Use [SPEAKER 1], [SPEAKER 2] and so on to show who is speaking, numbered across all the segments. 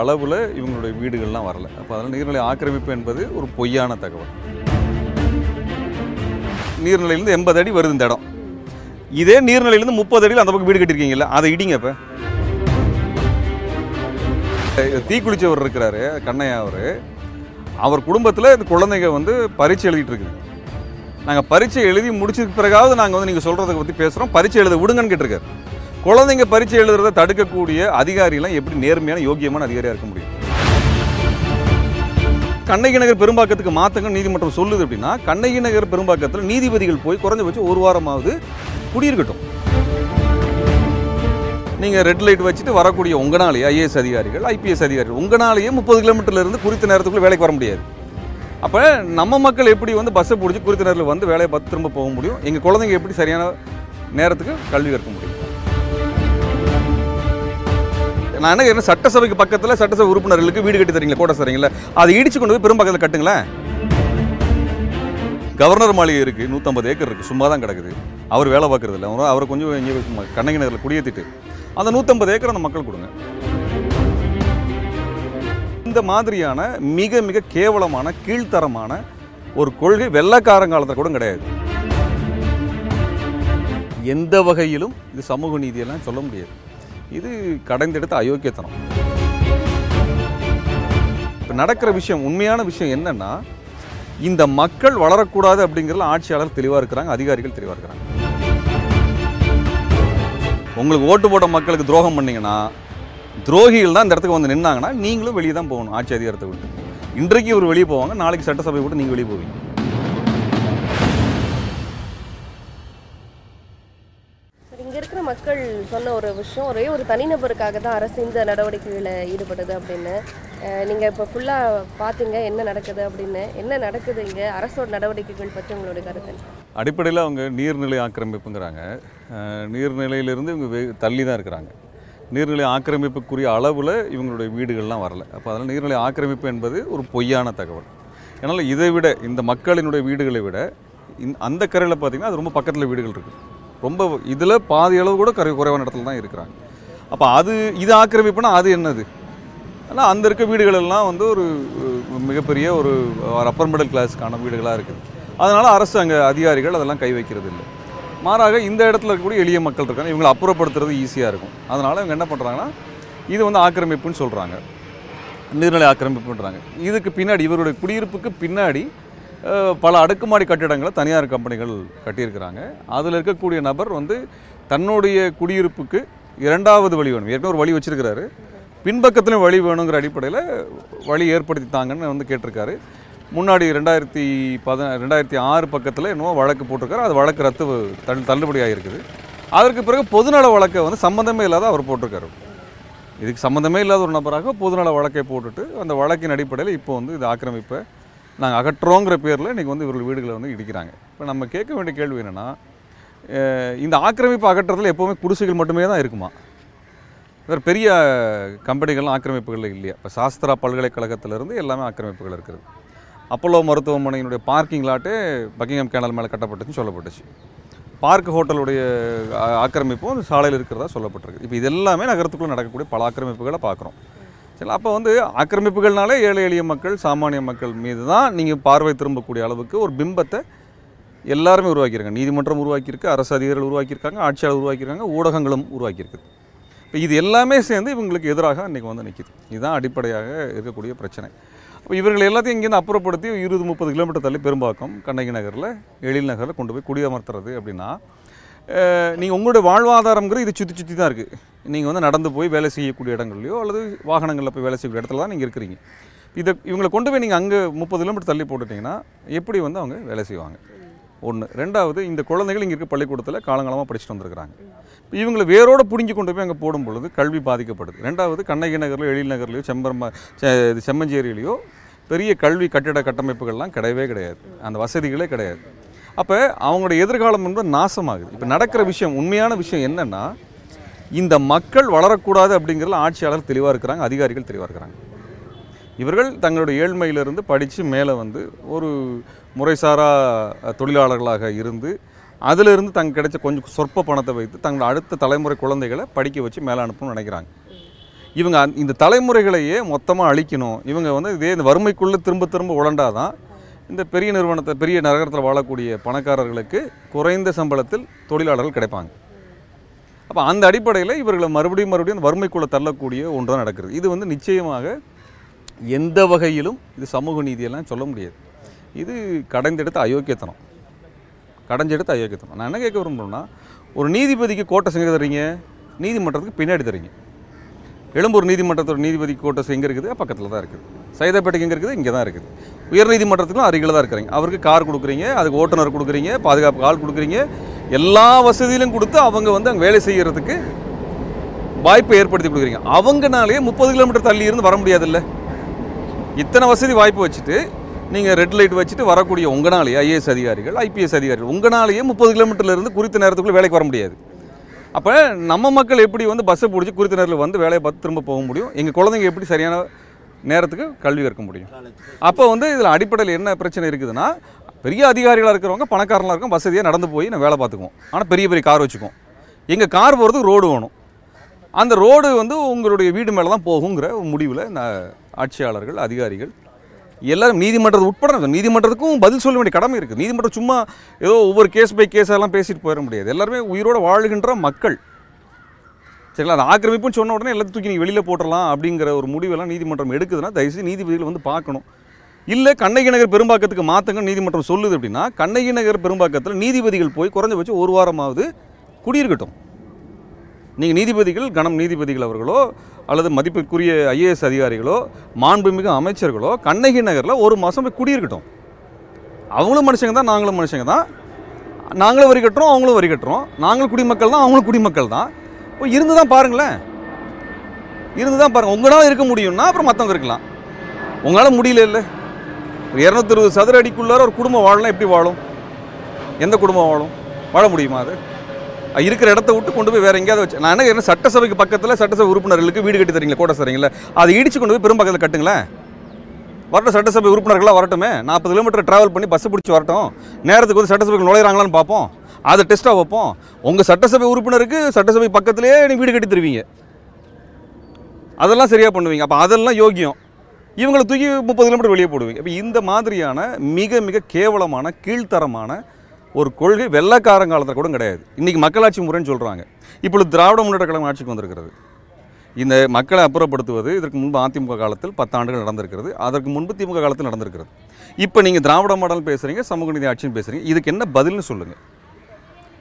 [SPEAKER 1] அளவில் இவங்களுடைய வீடுகள்லாம் வரல. அப்போ அதனால் நீர்நிலை ஆக்கிரமிப்பு என்பது ஒரு பொய்யான தகவல். நீர்நிலையிலேருந்து எண்பது அடி வருது இந்த இடம். இதே நீர்நிலையிலேருந்து முப்பது அடியில் அந்த பக்கம் வீடு கட்டியிருக்கீங்களா அதை இடிங்க இப்போ. தீக்குளிச்சவர் இருக்கிறாரு கண்ணையா அவர். அவர் குடும்பத்தில் இந்த குழந்தைங்க வந்து பரீட்சை எழுதிட்டு இருக்குது. நாங்கள் பரீட்சை எழுதி முடிச்சதுக்கு பிறகாவது நாங்கள் வந்து நீங்கள் சொல்கிறத பற்றி பேசுகிறோம் பரீட்சை எழுத விடுங்கன்னு கேட்டிருக்காரு. குழந்தைங்க பரீட்சை எழுதுறதை தடுக்கக்கூடிய அதிகாரிலாம் எப்படி நேர்மையான யோக்கியமான அதிகாரியாக இருக்க முடியும்? கண்ணகி நகர் பெரும்பாக்கத்துக்கு மாற்றுங்க நீதிமன்றம் சொல்லுது அப்படின்னா கண்ணகி நகர் பெரும்பாக்கத்தில் நீதிபதிகள் போய் குறைஞ்சபட்சம் ஒரு வாரமாவது குடியிருக்கட்டும். நீங்கள் ரெட் லைட் வச்சுட்டு வரக்கூடிய உங்களாலேயே ஐஏஎஸ் அதிகாரிகள் ஐபிஎஸ் அதிகாரிகள் உங்களாலேயே முப்பது கிலோமீட்டர்லேருந்து குறித்த நேரத்துக்குள்ள வேலைக்கு வர முடியாது. அப்போ நம்ம மக்கள் எப்படி வந்து பஸ்ஸை பிடிச்சி குறித்த நேரத்தில் வந்து வேலையை பார்த்து திரும்ப போக முடியும்? எங்கள் குழந்தைங்க எப்படி சரியான நேரத்துக்கு கல்வி கற்க முடியும்? நான் என்ன கேட்குறேன், சட்டசபைக்கு பக்கத்தில் சட்டசபை உறுப்பினர்களுக்கு வீடு கட்டி தரீங்களா? கோட்டை தரீங்களா? அதை இடிச்சு கொண்டு போய் பெரும்பக்கத்தில் கட்டுங்களேன். கவர்னர் மாளிகை இருக்குது நூற்றம்பது ஏக்கர் இருக்குது சும்மா தான் கிடக்குது. அவர் வேலை பார்க்குறது இல்லை அவரை அவர் கொஞ்சம் இங்கே சும்மா கண்ணகி நகரில் குடியேற்றிட்டு அந்த நூற்றம்பது ஏக்கர் அந்த மக்கள் கொடுங்க. இந்த மாதிரியான மிக மிக கேவலமான கீழ்த்தரமான ஒரு கொள்கை வெள்ளக்காரங்காலத்தில் கூட கிடையாது. எந்த வகையிலும் இது சமூக நீதியெல்லாம் சொல்ல முடியாது. இது கடைந்தெடுத்த அயோக்கியத்தனம். இப்போ நடக்கிற விஷயம் உண்மையான விஷயம் என்னன்னா இந்த மக்கள் வளரக்கூடாது அப்படிங்கிறதுல ஆட்சியாளர் தெளிவாக இருக்கிறாங்க அதிகாரிகள் தெளிவாக இருக்கிறாங்க. உங்களுக்கு ஓட்டு போட்ட மக்களுக்கு துரோகம் பண்ணீங்கன்னா துரோகிகள் தான் இந்த இடத்துக்கு வந்து நின்னாங்கன்னா நீங்களும் வெளியே தான் போகணும் ஆட்சி அதிகாரத்தை விட்டு. இன்றைக்கு இவர் வெளியே போவாங்க நாளைக்கு சட்டசபை விட்டு நீங்கள் வெளியே போவீங்க.
[SPEAKER 2] மக்கள் சொன்ன ஒரு விஷயம் ஒரே ஒரு தனிநபருக்காக தான் அரசு இந்த நடவடிக்கைகளில் ஈடுபடுது அப்படின்னு. நீங்கள் இப்போ ஃபுல்லாக பார்த்தீங்க என்ன நடக்குது அப்படின்னு. என்ன நடக்குது இங்கே? அரசோட நடவடிக்கைகள் பற்றி உங்களுடைய கருத்து
[SPEAKER 1] அடிப்படையில் அவங்க நீர்நிலை ஆக்கிரமிப்புங்கிறாங்க. நீர்நிலையிலிருந்து இவங்க வெ தள்ளி தான் இருக்கிறாங்க. நீர்நிலை ஆக்கிரமிப்புக்குரிய அளவில் இவங்களுடைய வீடுகள்லாம் வரல. அப்போ அதனால் நீர்நிலை ஆக்கிரமிப்பு என்பது ஒரு பொய்யான தகவல். அதனால் இதை விட இந்த மக்களினுடைய வீடுகளை விட இந்த அந்த கரையில் பார்த்தீங்கன்னா அது ரொம்ப பக்கத்தில் வீடுகள் இருக்குது. ரொம்ப இதில் பாதி அளவு கூட கரு குறைவான இடத்துல தான் இருக்கிறாங்க. அப்போ அது இது ஆக்கிரமிப்புனா அது என்னது? ஆனால் அந்த இருக்க வீடுகளெல்லாம் வந்து ஒரு மிகப்பெரிய ஒரு அப்பர் மிடில் கிளாஸ்க்கான வீடுகளாக இருக்குது. அதனால் அரசு அங்கே அதிகாரிகள் அதெல்லாம் கை வைக்கிறது இல்லை. மாறாக இந்த இடத்துல இருக்கக்கூடிய எளிய மக்கள் இருக்காங்க. இவங்களை அப்புறப்படுத்துறது ஈஸியாக இருக்கும். அதனால் இவங்க என்ன பண்ணுறாங்கன்னா இது வந்து ஆக்கிரமிப்புன்னு சொல்கிறாங்க நீர்நிலை ஆக்கிரமிப்புன்றாங்க. இதுக்கு பின்னாடி இவருடைய குடியிருப்புக்கு பின்னாடி பல அடுக்குமாடி கட்டிடங்களை தனியார் கம்பெனிகள் கட்டியிருக்கிறாங்க. அதில் இருக்கக்கூடிய நபர் வந்து தன்னுடைய குடியிருப்புக்கு இரண்டாவது வழி வேணும். ஏற்கனவே ஒரு வழி வச்சிருக்கிறாரு. பின்பக்கத்துலையும் வழி வேணுங்கிற அடிப்படையில் வழி ஏற்படுத்தி தாங்கன்னு வந்து கேட்டிருக்காரு. முன்னாடி ரெண்டாயிரத்தி பத ரெண்டாயிரத்தி ஆறு பக்கத்தில் என்னவோ வழக்கு போட்டிருக்காரு. அது வழக்கு ரத்து தள் தள்ளுபடி ஆகிருக்குது அதற்கு பிறகு பொதுநல வழக்கை வந்து சம்மந்தமே இல்லாத அவர் போட்டிருக்காரு. இதுக்கு சம்மந்தமே இல்லாத ஒரு நபராக பொதுநல வழக்கை போட்டுட்டு அந்த வழக்கின் அடிப்படையில் இப்போ வந்து இது ஆக்கிரமிப்பை நாங்கள் அகற்றோங்கிற பேரில் இன்றைக்கி வந்து இவர்கள் வீடுகளை வந்து இடிக்கிறாங்க. இப்போ நம்ம கேட்க வேண்டிய கேள்வி என்னென்னா இந்த ஆக்கிரமிப்பு அகற்றத்தில் எப்போவுமே குடிசைகள் மட்டுமே தான் இருக்குமா? வேறு பெரிய கம்பெனிகள்லாம் ஆக்கிரமிப்புகள் இல்லையா? இப்போ சாஸ்திரா பல்கலைக்கழகத்திலேருந்து எல்லாமே ஆக்கிரமிப்புகள் இருக்குது. அப்போலோ மருத்துவமனையினுடைய பார்க்கிங் லாட்டே பக்கிங்ஹாம் கேனல் மேலே கட்டப்பட்டுச்சுன்னு சொல்லப்பட்டுச்சு. பார்க் ஹோட்டலுடைய ஆக்கிரமிப்பும் அந்த சாலையில் இருக்கிறதா சொல்லப்பட்டிருக்கு. இப்போ இது எல்லாமே நகரத்துக்குள்ளே நடக்கக்கூடிய பல ஆக்கிரமிப்புகளை பார்க்குறோம். சரி அப்போ வந்து ஆக்கிரமிப்புகள்னாலே ஏழை எளிய மக்கள் சாமானிய மக்கள் மீது தான் நீங்கள் பார்வை திரும்பக்கூடிய அளவுக்கு ஒரு பிம்பத்தை எல்லாருமே உருவாக்கியிருக்காங்க. நீதிமன்றம் உருவாக்கியிருக்கு அரசு அதிகாரிகள் உருவாக்கியிருக்காங்க ஆட்சியாளர் உருவாக்கியிருக்காங்க ஊடகங்களும் உருவாக்கியிருக்குது இப்போ இது எல்லாமே சேர்ந்து இவங்களுக்கு எதிராக இன்றைக்கி வந்து நிற்கிது இதுதான் அடிப்படையாக இருக்கக்கூடிய பிரச்சனை. அப்போ இவர்கள் எல்லாத்தையும் இங்கேருந்து அப்புறப்படுத்தி இருபது முப்பது கிலோமீட்டர் தள்ளி பெரும்பாக்கம் கண்ணகி நகரில் எழில் நகரில் கொண்டு போய் குடியமர்த்துறது அப்படின்னா நீங்கள் உங்களுடைய வாழ்வாதாரங்கிறது இது சுற்றி சுற்றி தான் இருக்குது நீங்கள் வந்து நடந்து போய் வேலை செய்யக்கூடிய இடங்கள்லையோ அல்லது வாகனங்களில் போய் வேலை செய்யக்கூடிய இடத்துல தான் நீங்கள் இருக்கிறீங்க. இதை இவங்களை கொண்டு போய் நீங்கள் அங்கே முப்பது கிலோமீட்டர் தள்ளி போட்டுட்டிங்கன்னா எப்படி வந்து அவங்க வேலை செய்வாங்க? ஒன்று ரெண்டாவது இந்த குழந்தைகள் இங்கே இருக்க பள்ளிக்கூடத்தில் காலங்காலமாக படிச்சுட்டு வந்திருக்கிறாங்க. இப்போ இவங்களை வேரோடு பிடுங்கி கொண்டு போய் அங்கே போடும் பொழுது கல்வி பாதிக்கப்படுது. ரெண்டாவது கண்ணகி நகர்லையோ எழில் நகர்லையோ செம்பரம்ப செ- இது செம்மஞ்சேரியிலையோ பெரிய கல்வி கட்டிட கட்டமைப்புகள்லாம் கிடையவே கிடையாது. அந்த வசதிகளே கிடையாது. அப்போ அவங்களோட எதிர்காலம் என்பது நாசமாகுது. இப்போ நடக்கிற விஷயம் உண்மையான விஷயம் என்னென்னா இந்த மக்கள் வளரக்கூடாது அப்படிங்கிறதுல ஆட்சியாளர் தெளிவாக இருக்கிறாங்க அதிகாரிகள் தெளிவாக இருக்கிறாங்க. இவர்கள் தங்களுடைய ஏழ்மையிலிருந்து படித்து மேலே வந்து ஒரு முறைசாரா தொழிலாளர்களாக இருந்து அதிலிருந்து தங்க கிடைச்ச கொஞ்சம் சொற்ப பணத்தை வைத்து தங்கள் அடுத்த தலைமுறை குழந்தைகளை படிக்க வச்சு மேலே அனுப்பணும்னு நினைக்கிறாங்க. இவங்க இந்த தலைமுறைகளையே மொத்தமாக அழிக்கணும். இவங்க வந்து இதே இந்த வறுமைக்குள்ளே திரும்ப திரும்ப உழண்டாதான் இந்த பெரிய நிறுவனத்தை பெரிய நகரத்தில் வாழக்கூடிய பணக்காரர்களுக்கு குறைந்த சம்பளத்தில் தொழிலாளர்கள் கிடைப்பாங்க. அப்போ அந்த அடிப்படையில் இவர்களை மறுபடியும் மறுபடியும் அந்த வறுமைக்குள்ளே தள்ளக்கூடிய ஒன்று தான் நடக்கிறது. இது வந்து நிச்சயமாக எந்த வகையிலும் இது சமூக நீதியெல்லாம் சொல்ல முடியாது. இது கடைந்தெடுத்த அயோக்கியத்தனம். கடைஞ்செடுத்த அயோக்கியத்தனம். நான் என்ன கேட்க விரும்புகிறேன்னா ஒரு நீதிபதிக்கு கோட்டை செஞ்சு தர்றீங்க நீதிமன்றத்துக்கு பின்னாடி தர்றீங்க. எழும்பூர் நீதிமன்றத்தோட நீதிபதி கோட்டஸ் எங்கே இருக்குது பக்கத்தில் தான் இருக்குது. சைதாப்பேட்டைக்கு எங்கே இருக்குது இங்கே தான் இருக்குது உயர்நீதிமன்றத்துக்கும் அருகில் தான் இருக்கிறீங்க. அவருக்கு கார் கொடுக்குறீங்க அதுக்கு ஓட்டுநர் கொடுக்குறீங்க பாதுகாப்பு ஆள் கொடுக்குறீங்க. எல்லா வசதியிலும் கொடுத்து அவங்க வந்து அங்கே வேலை செய்கிறதுக்கு வாய்ப்பை ஏற்படுத்தி கொடுக்குறீங்க. அவங்கனாலேயே முப்பது கிலோமீட்டர் தள்ளி இருந்து வர முடியாதுல்ல. இத்தனை வசதி வாய்ப்பு வச்சுட்டு நீங்கள் ரெட் லைட் வச்சுட்டு வரக்கூடிய உங்களாலேயே ஐஏஎஸ் அதிகாரிகள் ஐபிஎஸ் அதிகாரிகள் உங்களாலேயே முப்பது கிலோமீட்டர்லேருந்து குறித்த நேரத்துக்குள்ளே வேலைக்கு வர முடியாது. அப்போ நம்ம மக்கள் எப்படி வந்து பஸ்ஸை பிடிச்சி குறித்த நேரத்தில் வந்து வேலையை பார்த்து திரும்ப போக முடியும்? எங்கள் குழந்தைங்க எப்படி சரியான நேரத்துக்கு கல்வி கற்க முடியும்? அப்போ வந்து இதில் அடிப்படையில் என்ன பிரச்சனை இருக்குதுன்னா பெரிய அதிகாரிகளாக இருக்கிறவங்க பணக்காரங்களாக இருக்கும் வசதியாக நடந்து போய் நான் வேலை பார்த்துக்குவோம். ஆனால் பெரிய பெரிய கார் வச்சுக்குவோம். எங்கள் கார் போகிறதுக்கு ரோடு வேணும். அந்த ரோடு வந்து உங்களுடைய வீடு மேலே தான் போகுங்கிற முடிவில் இந்த ஆட்சியாளர்கள் அதிகாரிகள் எல்லாரும் நீதிமன்றம் உட்பட நீதிமன்றத்துக்கும் பதில் சொல்ல வேண்டிய கடமை இருக்குது. நீதிமன்றம் சும்மா ஏதோ ஒவ்வொரு கேஸ் பை கேஸெல்லாம் பேசிட்டு போயிட முடியாது. எல்லாருமே உயிரோட வாழ்கின்ற மக்கள். சரிங்களா? அது ஆக்கிரமிப்புன்னு சொன்ன உடனே எல்லாத்தையும் தூக்கி நீங்கள் வெளியில் போட்டுடலாம் அப்படிங்கிற ஒரு முடிவெல்லாம் நீதிமன்றம் எடுக்குதுன்னா தயவுசெய்து நீதிபதிகள் வந்து பார்க்கணும். இல்லை கண்ணகி நகர் பெரும்பாக்கத்துக்கு மாற்றுங்க நீதிமன்றம் சொல்லுது அப்படின்னா கண்ணகி நகர் பெரும்பாக்கத்தில் நீதிபதிகள் போய் குறைஞ்சபட்சம் ஒரு வாரமாவது குடியிருக்கட்டும். நீங்கள் நீதிபதிகள் கணம் நீதிபதிகள் அவர்களோ அல்லது மதிப்புக்குரிய ஐஏஎஸ் அதிகாரிகளோ மாண்புமிகு அமைச்சர்களோ கண்ணகி நகரில் ஒரு மாதம் போய் குடியிருக்கட்டும். அவங்களும் மனுஷங்க தான் நாங்களும் மனுஷங்க தான். நாங்களும் வரி கட்டுறோம் அவங்களும் வரி கட்டுறோம். நாங்களும் குடிமக்கள் தான் அவங்களும் குடிமக்கள் தான். இப்போ இருந்து தான் பாருங்களேன். இருந்து தான் பாருங்கள் உங்களால் இருக்க முடியும்னா அப்புறம் மற்றவங்க இருக்கலாம். உங்களால் முடியல இல்லை. இரநூத்தி இருபது சதுர அடிக்குள்ளார ஒரு குடும்பம் வாழலாம் எப்படி வாழும்? எந்த குடும்பம் வாழும்? வாழ முடியுமா அது? இருக்கிற இடத்த விட்டு கொண்டு போய் வேற எங்கேயாவது வச்சு நான் என்ன சட்டசபைக்கு பக்கத்தில் சட்டசபை உறுப்பினர்களுக்கு வீடு கட்டி தரீங்களா கோட்டை தரீங்களா அதை இடிச்சு கொண்டு போய் பெரும்பக்கத்தில் கட்டுங்களேன் வரட்டும் சட்டசபை உறுப்பினர்களாக வரட்டுமே. நாற்பது கிலோமீட்டர் டிராவல் பண்ணி பஸ் பிடிச்சி வரட்டும். நேரத்துக்கு வந்து சட்டசபைக்கு நுழையிறாங்களான்னு பார்ப்போம். அதை டெஸ்ட்டாக வைப்போம். உங்கள் சட்டசபை உறுப்பினருக்கு சட்டசபை பக்கத்துலேயே நீ வீடு கட்டி தருவீங்க. அதெல்லாம் சரியாக பண்ணுவீங்க. அப்போ அதெல்லாம் யோக்கியம் இவங்களை தூக்கி முப்பது கிலோமீட்டர் வெளியே போடுவீங்க. இப்போ இந்த மாதிரியான மிக மிக கேவலமான கீழ்த்தரமான ஒரு கொள்கை வெள்ளக்காரங்காலத்தில் கூட கிடையாது. இன்றைக்கி மக்களாட்சி முறைன்னு சொல்கிறாங்க இப்பொழுது திராவிட முன்னேற்ற கழகம் ஆட்சிக்கு வந்திருக்கிறது. இந்த மக்களை அப்புறப்படுத்துவது இதற்கு முன்பு அதிமுக காலத்தில் பத்தாண்டுகள் நடந்திருக்கிறது. அதற்கு முன்பு திமுக காலத்தில் நடந்திருக்கிறது. இப்போ நீங்கள் திராவிட மாடல் பேசுகிறீங்க சமூக நீதி ஆட்சின்னு பேசுகிறீங்க இதுக்கு என்ன பதில்னு சொல்லுங்கள்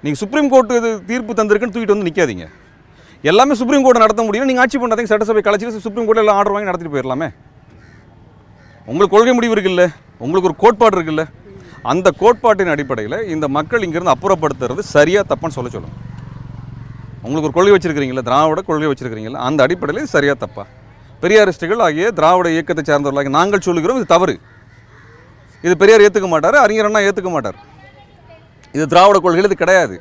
[SPEAKER 1] நீங்கள் சுப்ரீம் கோர்ட்டு இது தீர்ப்பு தந்திருக்குன்னு தூக்கிட்டு வந்து நிற்காதீங்க எல்லாமே சுப்ரீம் கோர்ட்டை நடத்த முடியும் நீங்கள் ஆட்சி பண்ணாதீங்க சட்டசபை கலைச்சிட்டு சுப்ரீம் கோர்ட்டில் எல்லாம் ஆர்டர் வாங்கி நடத்திட்டு போயிடலாமே. உங்களுக்கு கொள்கை முடிவு இருக்குல்ல? உங்களுக்கு ஒரு கோட்பாடு இருக்குல்ல? அந்த கோட்பாட்டின் அடிப்படையில் இந்த மக்கள் இங்கிருந்து அப்புறப்படுத்துறது சரியாக தப்பான்னு சொல்ல சொல்லுங்கள் உங்களுக்கு ஒரு கொள்கை வச்சுருக்கிறீங்களா திராவிட கொள்கை வச்சுருக்கிறீங்களா அந்த அடிப்படையில் இது சரியாக தப்பா? பெரியாரிஸ்டுகள் ஆகிய திராவிட இயக்கத்தை சார்ந்தவர்களாக நாங்கள் சொல்லுகிறோம் இது தவறு. இது பெரியார் ஏற்றுக்க மாட்டார் அறிஞர் அண்ணா ஏற்றுக்க மாட்டார். இது திராவிட கொள்கையில் இது கிடையாது.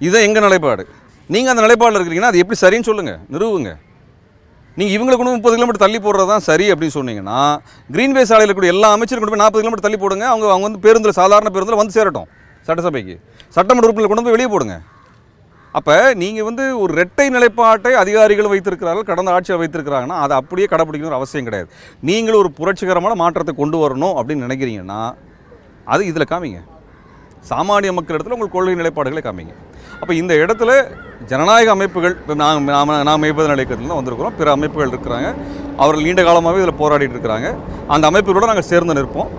[SPEAKER 1] இதுதான் எங்கள் நிலைப்பாடு? நீங்கள் அந்த நிலைப்பாடில் இருக்கிறீங்கன்னா அது எப்படி சரின்னு சொல்லுங்கள் நிறுவுங்க. நீங்கள் இவங்களை கொண்டு முப்பது கிலோமீட்டர் தள்ளி போடுறது தான் சரி அப்படின்னு சொன்னீங்கன்னா கிரீன்வே சாலையில் கூட எல்லா அமைச்சரும் கொண்டு போய் நாற்பது கிலோமீட்டர் தள்ளி போடுங்க. அவங்க அவங்க வந்து பேருந்தில் சாதாரண பேருந்தில் வந்து சேரட்டும் சட்டசபைக்கு. சட்டமன்ற உறுப்பினர் கொண்டு போய் வெளியே போடுங்க. அப்போ நீங்கள் வந்து ஒரு இரட்டை நிலைப்பாட்டை அதிகாரிகள் வைத்திருக்கிறார்கள் கடந்த ஆட்சியில் வைத்திருக்கிறாங்கன்னா அதை அப்படியே கடைப்பிடிக்கணும் அவசியம் கிடையாது. நீங்களும் ஒரு புரட்சிகரமான மாற்றத்தை கொண்டு வரணும் அப்படின்னு நினைக்கிறீங்கன்னா அது இதில் காமிங்க. சாமானிய மக்கள் இடத்துல உங்கள் கொள்கை நிலைப்பாடுகளை காமிங்க. அப்போ இந்த இடத்துல ஜனநாயக அமைப்புகள் இப்போ நாம் நாம் நாம் மெய்ப்பதன் நிலையத்தில் தான் வந்திருக்கிறோம். பிற அமைப்புகள் இருக்கிறாங்க. அவர்கள் நீண்ட காலமாகவே இதில் போராடிட்டு இருக்கிறாங்க. அந்த அமைப்புகளோட நாங்கள் சேர்ந்து நிற்போம்.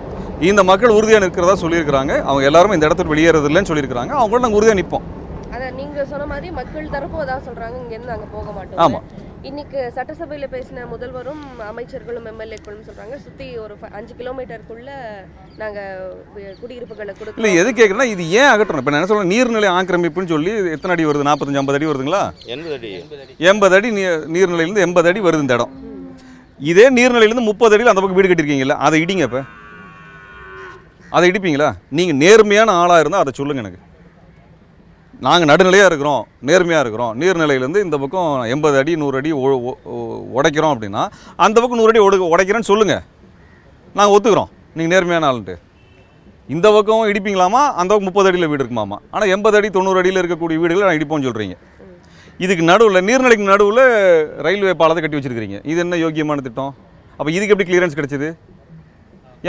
[SPEAKER 1] இந்த மக்கள் உறுதியாக நிற்கிறதா சொல்லியிருக்கிறாங்க. அவங்க எல்லாரும் இந்த இடத்துல வெளியேறது இல்லைன்னு சொல்லியிருக்கிறாங்க. அவங்களோட நாங்கள் உறுதியாக நிற்போம்.
[SPEAKER 2] அத நீங்க சொன்ன மாதிரி மக்கள் தரப்பும் அதான் சொல்றாங்க இங்க இருந்து அங்க போக மாட்டோம்.
[SPEAKER 1] ஆமா.
[SPEAKER 2] இன்னைக்கு சட்டசபையில பேசின முதல்வரும் அமைச்சர்களும் எம்எல்ஏக்களும் சொல்றாங்க சுத்தி ஒரு அஞ்சு கிலோமீட்டருக்குள்ள நாங்க குடியிருப்புகளை
[SPEAKER 1] இல்லை
[SPEAKER 2] கொடுக்கணும்
[SPEAKER 1] எது கேட்குறேன்னா இது ஏன் அகற்றணும்? இப்போ நான் என்ன சொல்கிறேன் நீர்நிலை ஆக்கிரமிப்புன்னு சொல்லி எத்தனை அடி வருது? நாற்பத்தஞ்சு ஐம்பது அடி வருதுங்களா?
[SPEAKER 3] எண்பது அடி.
[SPEAKER 1] எண்பது அடி நீ நீர்நிலையிலேருந்து எண்பது அடி வருது இந்த இடம். இதே நீர்நிலையிலேருந்து முப்பது அடியில் அந்த பக்கம் வீடு கட்டியிருக்கீங்கல்ல அதை இடிங்க இப்போ. அதை இடிப்பீங்களா? நீங்கள் நேர்மையான ஆளாக இருந்தால் அதை சொல்லுங்கள் எனக்கு. நாங்கள் நடுநிலையாக இருக்கிறோம் நேர்மையாக இருக்கிறோம். நீர்நிலையிலேருந்து இந்த பக்கம் எண்பது அடி நூறு அடி உடைக்கிறோம் அப்படின்னா அந்த பக்கம் நூறு அடி உட உடைக்கிறேன்னு சொல்லுங்கள் நாங்கள் ஒத்துக்கிறோம். நீங்கள் நேர்மையான ஆளுன்ட்டு. இந்த பக்கம் இடிப்பீங்களாமா? அந்த பக்கம் முப்பது அடியில் வீடு இருக்குமாமா? ஆனால் எண்பது அடி தொண்ணூறு அடியில் இருக்கக்கூடிய வீடுகளை நான் இடிப்போம்னு சொல்கிறீங்க இதுக்கு நடுவில் நீர்நிலைக்கு நடுவில் ரயில்வே பாலத்தை கட்டி வச்சிருக்கிறீங்க. இது என்ன யோக்கியமான திட்டம்? அப்போ இதுக்கு எப்படி கிளியரன்ஸ் கிடச்சிது?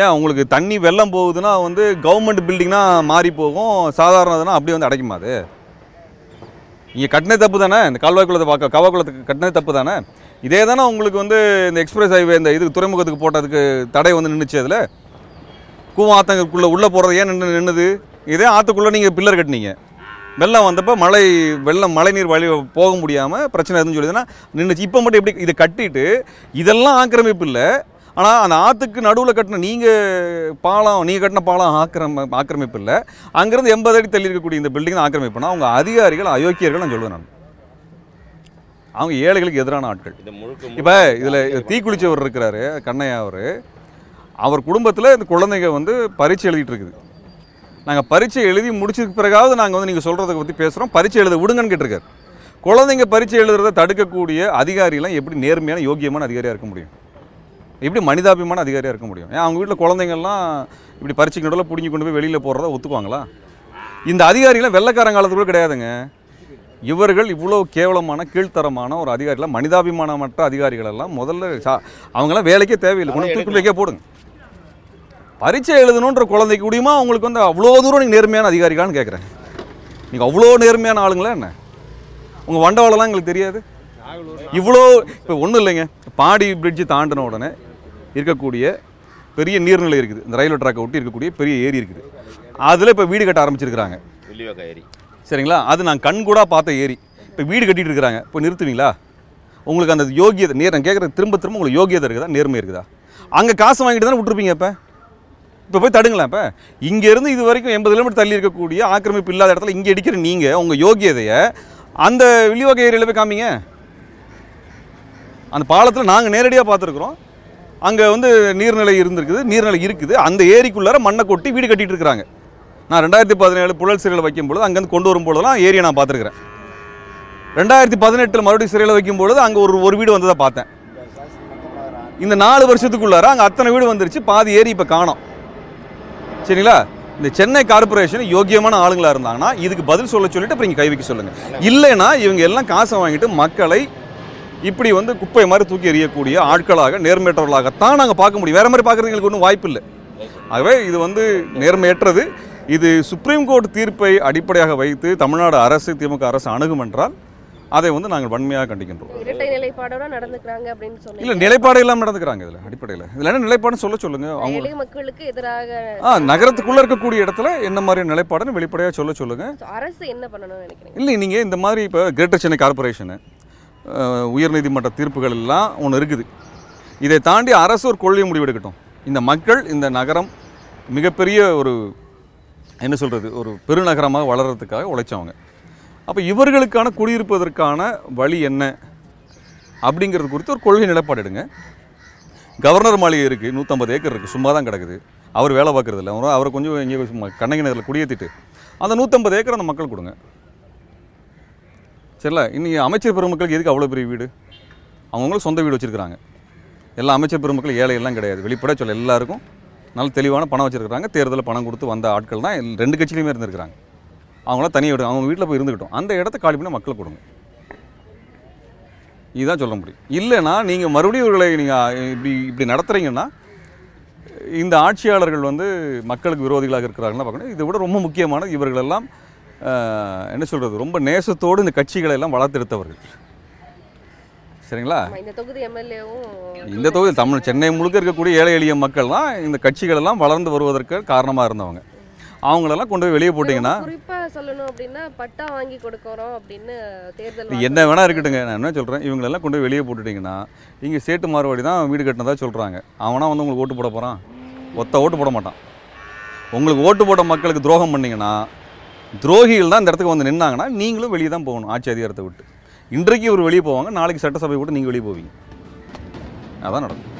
[SPEAKER 1] ஏன் உங்களுக்கு தண்ணி வெள்ளம் போகுதுன்னா வந்து கவர்மெண்ட் பில்டிங்னா மாறி போகும். சாதாரணதுன்னா அப்படியே வந்து அடைக்குமா அது? இங்கே கட்டினே தப்பு தானே? இந்த கால்வாய் குளத்தை பார்க்க கவா குளத்துக்கு கட்டினே தப்பு தானே? இதே தானே உங்களுக்கு வந்து இந்த எக்ஸ்பிரஸ் ஹைவே இந்த இதுக்கு துறைமுகத்துக்கு போட்டதுக்கு தடை வந்து நின்றுச்சு அதில்? கூவம் ஆத்தங்களுக்குள்ளே உள்ளே போகிறது ஏன் நின்று நின்றுது இதே ஆற்றுக்குள்ளே நீங்கள் பில்லர் கட்டினீங்க. வெள்ளம் வந்தப்போ மழை வெள்ளம் மழை நீர் வழி போக முடியாமல் பிரச்சனை எதுன்னு சொல்லிதுன்னா நின்றுச்சு இப்போ மட்டும் எப்படி இதை கட்டிட்டு இதெல்லாம் ஆக்கிரமிப்பு இல்லை. ஆனால் அந்த ஆற்றுக்கு நடுவில் கட்டின நீங்கள் பாலம் நீங்கள் கட்டின பாலம் ஆக்கிரம ஆக்கிரமிப்பு இல்லை. அங்கேருந்து எண்பது அடி தள்ளி இருக்கக்கூடிய இந்த பில்டிங் ஆக்கிரமிப்புனா. அவங்க அதிகாரிகள் அயோக்கியர்கள் நான் சொல்லுவேன் நான். அவங்க ஏழைகளுக்கு எதிரான ஆட்கள். இப்போ இதில் தீக்குளிச்சவர் இருக்கிறாரு கண்ணையா அவர். அவர் குடும்பத்தில் இந்த குழந்தைங்க வந்து பரீட்சை எழுதிட்டு இருக்குது. நாங்கள் பரீட்சை எழுதி முடிச்சதுக்கு பிறகாவது நாங்கள் வந்து நீங்கள் சொல்கிறத பற்றி பேசுகிறோம் பரீட்சை எழுத விடுங்கன்னு கேட்டிருக்காரு. குழந்தைங்க பரீட்சை எழுதுறத தடுக்கக்கூடிய அதிகாரிலாம் எப்படி நேர்மையான யோக்கியமான அதிகாரியாக இருக்க முடியும்? எப்படி மனிதாபிமான அதிகாரியாக இருக்க முடியும்? ஏன் அவங்க வீட்டில் குழந்தைங்கள்லாம் இப்படி பரீட்சைக்கு நடுவில் பிடிங்கி கொண்டு போய் வெளியில் போகிறத ஒத்துக்குவாங்களா? இந்த அதிகாரிலாம் வெள்ளைக்காரங்காலத்து கூட கிடையாதுங்க. இவர்கள் இவ்வளோ கேவலமான கீழ்த்தரமான ஒரு அதிகாரிலாம் மனிதாபிமானமற்ற அதிகாரிகள் எல்லாம் முதல்ல சா- அவங்கெல்லாம் வேலைக்கே தேவையில்லை. கொண்டு தூக்கி வைக்க போடுங்க. பரீட்சை எழுதணுன்ற குழந்தைக்கு முடியுமா அவங்களுக்கு வந்து அவ்வளோ தூரம் நீங்கள் நேர்மையான அதிகாரிகளான்னு கேட்குறேன் நீங்கள் அவ்வளோ நேர்மையான ஆளுங்களா என்ன? உங்கள் வண்டவாளம்லாம் எங்களுக்கு தெரியாது. இவ்வளோ இப்போ ஒன்றும் இல்லைங்க. பாடி பிரிட்ஜு தாண்டின உடனே இருக்கக்கூடிய பெரிய நீர்நிலை இருக்குது. இந்த ரயில்வே ட்ராக்கை ஒட்டி இருக்கக்கூடிய பெரிய ஏரி இருக்குது. அதில் இப்போ வீடு கட்ட ஆரம்பிச்சிருக்கிறாங்க.
[SPEAKER 3] வில்லிவாக்க ஏரி.
[SPEAKER 1] சரிங்களா? அது நான் கண் கூட பார்த்த ஏரி. இப்போ வீடு கட்டிட்டு இருக்கிறாங்க இப்போ நிறுத்துவீங்களா? உங்களுக்கு அந்த யோகியதை நேர் நான் கேட்குறது திரும்ப திரும்ப உங்களுக்கு யோகியதை இருக்குதா? நேர்மை இருக்குதா? அங்கே காசு வாங்கிட்டு தானே விட்டுருப்பீங்க இப்போ? இப்போ போய் தடுங்களேன் இப்போ. இங்கேருந்து இது வரைக்கும் எண்பது கிலோமீட்டர் தள்ளி இருக்கக்கூடிய ஆக்கிரமிப்பு இல்லாத இடத்துல இங்கே அடிக்கிற நீங்கள் உங்கள் யோகியதையை அந்த வில்லிவாக்க ஏரியில் போய் காமிங்க. அந்த பாலத்தில் நாங்கள் நேரடியாக பார்த்துருக்குறோம். அங்கே வந்து நீர்நிலை இருந்திருக்குது நீர்நிலை இருக்குது. அந்த ஏரிக்குள்ளார மண்ணை கொட்டி வீடு கட்டிகிட்டு இருக்கிறாங்க நான் ரெண்டாயிரத்தி பதினேழு புழல் சிறையில் வைக்கும்பொழுது அங்கேருந்து கொண்டு வரும்பொழுதுலாம் ஏரியை நான் பார்த்துருக்குறேன். ரெண்டாயிரத்தி பதினெட்டில் மறுபடியும் சிறையில் வைக்கும்பொழுது அங்கே ஒரு ஒரு வீடு வந்ததை பார்த்தேன். இந்த நாலு வருஷத்துக்குள்ளார அங்கே அத்தனை வீடு வந்துருச்சு. பாதி ஏரி இப்போ காணோம். சரிங்களா? இந்த சென்னை கார்ப்பரேஷன் யோக்கியமான ஆளுங்களாக இருந்தாங்கன்னா இதுக்கு பதில் சொல்ல சொல்லிட்டு அப்புறம் இங்கே கை வைக்க இல்லைன்னா இவங்க எல்லாம் காசை வாங்கிட்டு மக்களை இப்படி வந்து குப்பை மாதிரி தூக்கி எறியக்கூடிய ஆட்களாக நேர்மையற்றவர்களாகத்தான் நாங்கள் பார்க்க முடியும். வேற மாதிரி பார்க்குறதுக்கு எங்களுக்கு ஒன்றும் வாய்ப்பு இல்லை. ஆகவே இது வந்து நேர்மையற்றது. இது சுப்ரீம் கோர்ட் தீர்ப்பை அடிப்படையாக வைத்து தமிழ்நாடு அரசு திமுக அரசு அணுகும் என்றால் அதை வந்து நாங்கள் வன்மையாக கண்டிக்கின்றோம்.
[SPEAKER 2] இரட்டை நிலைப்பாடோட நடந்துக்கிறாங்க அப்படின்னு
[SPEAKER 1] இல்லை நிலைப்பாடு இல்லாமல் நடந்துக்கிறாங்க இதில் அடிப்படையில். இதில் என்ன நிலைப்பாடுன்னு சொல்ல சொல்லுங்க. அவங்க
[SPEAKER 2] மக்களுக்கு எதிராக
[SPEAKER 1] ஆ நகரத்துக்குள்ளே இருக்கக்கூடிய இடத்துல என்ன மாதிரி நிலைப்பாடுன்னு வெளிப்படையாக சொல்ல சொல்லுங்க.
[SPEAKER 2] அரசு என்ன பண்ணணும்னு நினைக்கிறீங்க?
[SPEAKER 1] இல்லை நீங்கள் இந்த மாதிரி இப்போ கிரேட்டர் சென்னை கார்ப்பரேஷனு உயர்நீதிமன்ற தீர்ப்புகள் எல்லாம் ஒன்று இருக்குது. இதை தாண்டி அரசு ஒரு கொள்கை முடிவெடுக்கட்டும் இந்த மக்கள் இந்த நகரம் மிகப்பெரிய ஒரு என்ன சொல்கிறது ஒரு பெருநகரமாக வளர்கிறதுக்காக உழைச்சவங்க. அப்போ இவர்களுக்கான குடியிருப்பதற்கான வழி என்ன? அப்படிங்கிறது குறித்து ஒரு கொள்கை நிலைப்பாடு எடுங்க. கவர்னர் மாளிகை இருக்குது நூற்றம்பது ஏக்கர் இருக்குது சும்மா தான் கிடக்குது. அவர் வேலை பார்க்குறதில்ல. அவரை கொஞ்சம் இங்கே சும்மா கண்ணகி நகரில் குடியேற்றிட்டு அந்த நூற்றம்பது ஏக்கர் அந்த மக்கள் கொடுங்க. சரில இன்றைக்கி அமைச்சர் பெருமக்களுக்கு எதுக்கு அவ்வளோ பெரிய வீடு? அவங்களும் சொந்த வீடு வச்சுருக்குறாங்க. எல்லா அமைச்சர் பெருமக்கள் ஏழையெல்லாம் கிடையாது. வெளிப்படையாக சொல்ல எல்லாருக்கும் நல்ல தெளிவான பணம் வச்சுருக்காங்க தேர்தலில் பணம் கொடுத்து வந்த ஆட்கள் தான் ரெண்டு கட்சியிலையுமே இருந்திருக்கிறாங்க. அவங்களாம் தனியாக விடுங்க அவங்க வீட்டில் போய் இருந்துக்கிட்டோம் அந்த இடத்த காலி பண்ணி மக்களுக்கு கொடுங்க. இதுதான் சொல்ல முடியும். இல்லைன்னா நீங்கள் மறுபடியும் இவர்களை நீங்கள் இப்படி இப்படி நடத்துகிறீங்கன்னா இந்த ஆட்சியாளர்கள் வந்து மக்களுக்கு விரோதிகளாக இருக்கிறாங்கன்னா பார்க்கணும். இதை விட ரொம்ப முக்கியமான இவர்களெல்லாம் என்ன சொல்கிறது ரொம்ப நேசத்தோடு இந்த கட்சிகளை எல்லாம் வளர்த்தெடுத்தவர்கள். சரிங்களா?
[SPEAKER 2] இந்த தொகுதி எம்எல்ஏவும்
[SPEAKER 1] இந்த தொகுதி தமிழ் சென்னை முழுக்க இருக்கக்கூடிய ஏழை எளிய மக்கள் தான் இந்த கட்சிகள் எல்லாம் வளர்ந்து வருவதற்கு காரணமாக இருந்தவங்க. அவங்களெல்லாம் கொண்டு போய் வெளியே போட்டிங்கன்னா
[SPEAKER 2] குறிப்பா சொல்லணும் அப்படின்னா பட்டா வாங்கி கொடுக்கறோம் அப்படின்னு தேர்தல்
[SPEAKER 1] என்ன வேணா இருக்கட்டுங்க. நான் என்ன சொல்கிறேன் இவங்களெல்லாம் கொண்டு போய் வெளியே போட்டுட்டிங்கன்னா இங்கே சேட்டு மார்வாடி தான் வீடு கட்டினதா சொல்கிறாங்க அவனா வந்து உங்களுக்கு ஓட்டு போட போகிறான் ஒத்த ஓட்டு போட மாட்டான். உங்களுக்கு ஓட்டு போட்ட மக்களுக்கு துரோகம் பண்ணீங்கன்னா துரோகிகள் தான் இந்த இடத்துக்கு வந்து நின்னாங்கன்னா நீங்களும் வெளியே தான் போகணும் ஆட்சி அதிகாரத்தை விட்டு. இன்றைக்கு இவர் வெளியே போவாங்க நாளைக்கு சட்டசபை விட்டு நீங்கள் வெளியே போவீங்க. அதான் நடக்கும்.